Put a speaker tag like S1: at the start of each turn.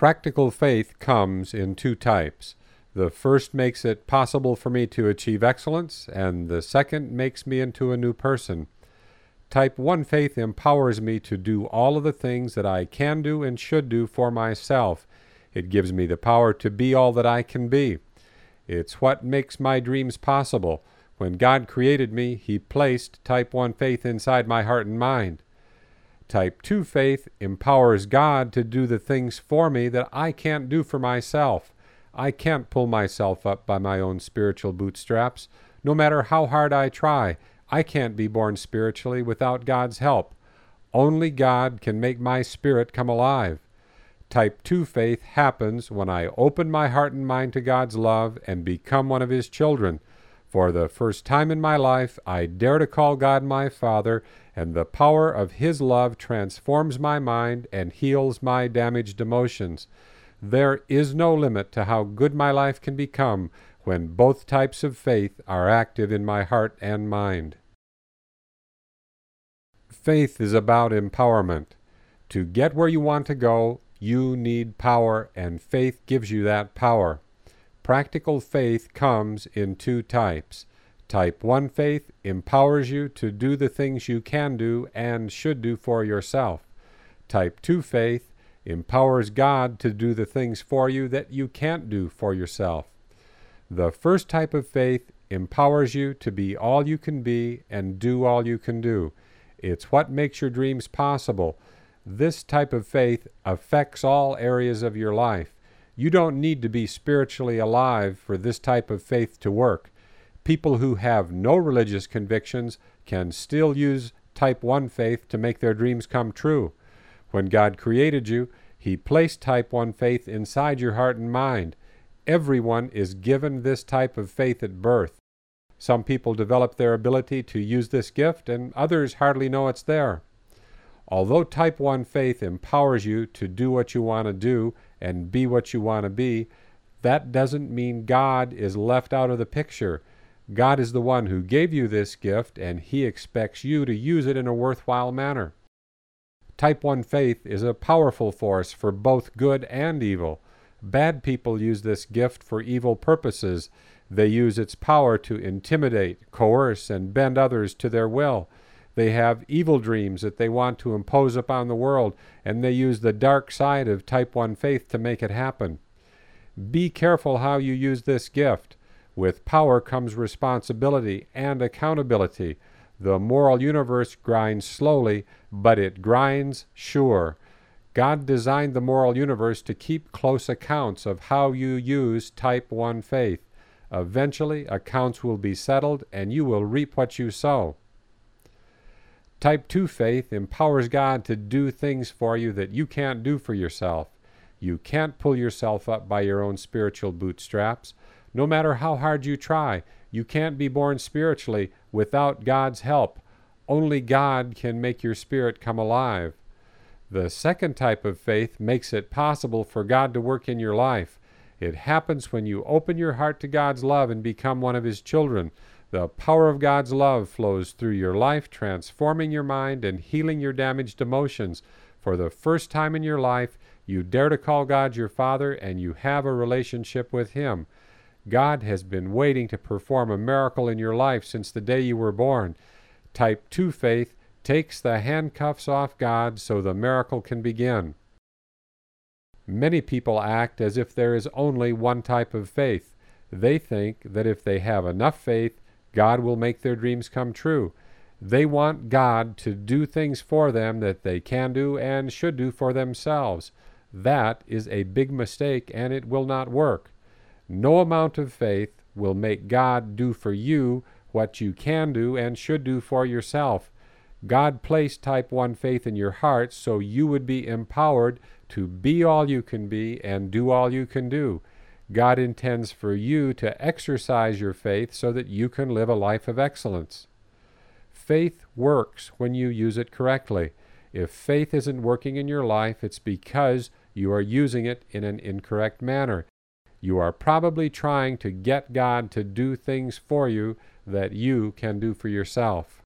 S1: Practical faith comes in two types. The first makes it possible for me to achieve excellence, and the second makes me into a new person. Type 1 faith empowers me to do all of the things that I can do and should do for myself. It gives me the power to be all that I can be. It's what makes my dreams possible. When God created me, He placed type 1 faith inside my heart and mind. Type 2 faith empowers God to do the things for me that I can't do for myself. I can't pull myself up by my own spiritual bootstraps. No matter how hard I try, I can't be born spiritually without God's help. Only God can make my spirit come alive. Type 2 faith happens when I open my heart and mind to God's love and become one of His children. For the first time in my life, I dare to call God my Father, and the power of His love transforms my mind and heals my damaged emotions. There is no limit to how good my life can become when both types of faith are active in my heart and mind. Faith is about empowerment. To get where you want to go, you need power, and faith gives you that power. Practical faith comes in two types. Type 1 faith empowers you to do the things you can do and should do for yourself. Type 2 faith empowers God to do the things for you that you can't do for yourself. The first type of faith empowers you to be all you can be and do all you can do. It's what makes your dreams possible this type of faith affects all areas of your life. You don't need to be spiritually alive for this type of faith to work. People who have no religious convictions can still use type 1 faith to make their dreams come true. When God created you, He placed type 1 faith inside your heart and mind. Everyone is given this type of faith at birth. Some people develop their ability to use this gift, and others hardly know it's there. Although type 1 faith empowers you to do what you want to do and be what you want to be, that doesn't mean God is left out of the picture. God is the one who gave you this gift, and He expects you to use it in a worthwhile manner. Type 1 faith is a powerful force for both good and evil. Bad people use this gift for evil purposes. They use its power to intimidate, coerce, and bend others to their will. They have evil dreams that they want to impose upon the world, and they use the dark side of type 1 faith to make it happen. Be careful how you use this gift. With power comes responsibility and accountability. The moral universe grinds slowly, but it grinds sure. God designed the moral universe to keep close accounts of how you use type 1 faith. Eventually, accounts will be settled, and you will reap what you sow. Type 2 faith empowers God to do things for you that you can't do for yourself. You can't pull yourself up by your own spiritual bootstraps. No matter how hard you try, you can't be born spiritually without God's help. Only God can make your spirit come alive. The second type of faith makes it possible for God to work in your life. It happens when you open your heart to God's love and become one of His children. The power of God's love flows through your life, transforming your mind and healing your damaged emotions. For the first time in your life, you dare to call God your Father and you have a relationship with Him. God has been waiting to perform a miracle in your life since the day you were born. Type 2 faith takes the handcuffs off God so the miracle can begin. Many people act as if there is only one type of faith. They think that if they have enough faith, God will make their dreams come true. They want God to do things for them that they can do and should do for themselves. That is a big mistake and it will not work. No amount of faith will make God do for you what you can do and should do for yourself. God placed type 1 faith in your heart so you would be empowered to be all you can be and do all you can do. God intends for you to exercise your faith so that you can live a life of excellence. Faith works when you use it correctly. If faith isn't working in your life, it's because you are using it in an incorrect manner. You are probably trying to get God to do things for you that you can do for yourself.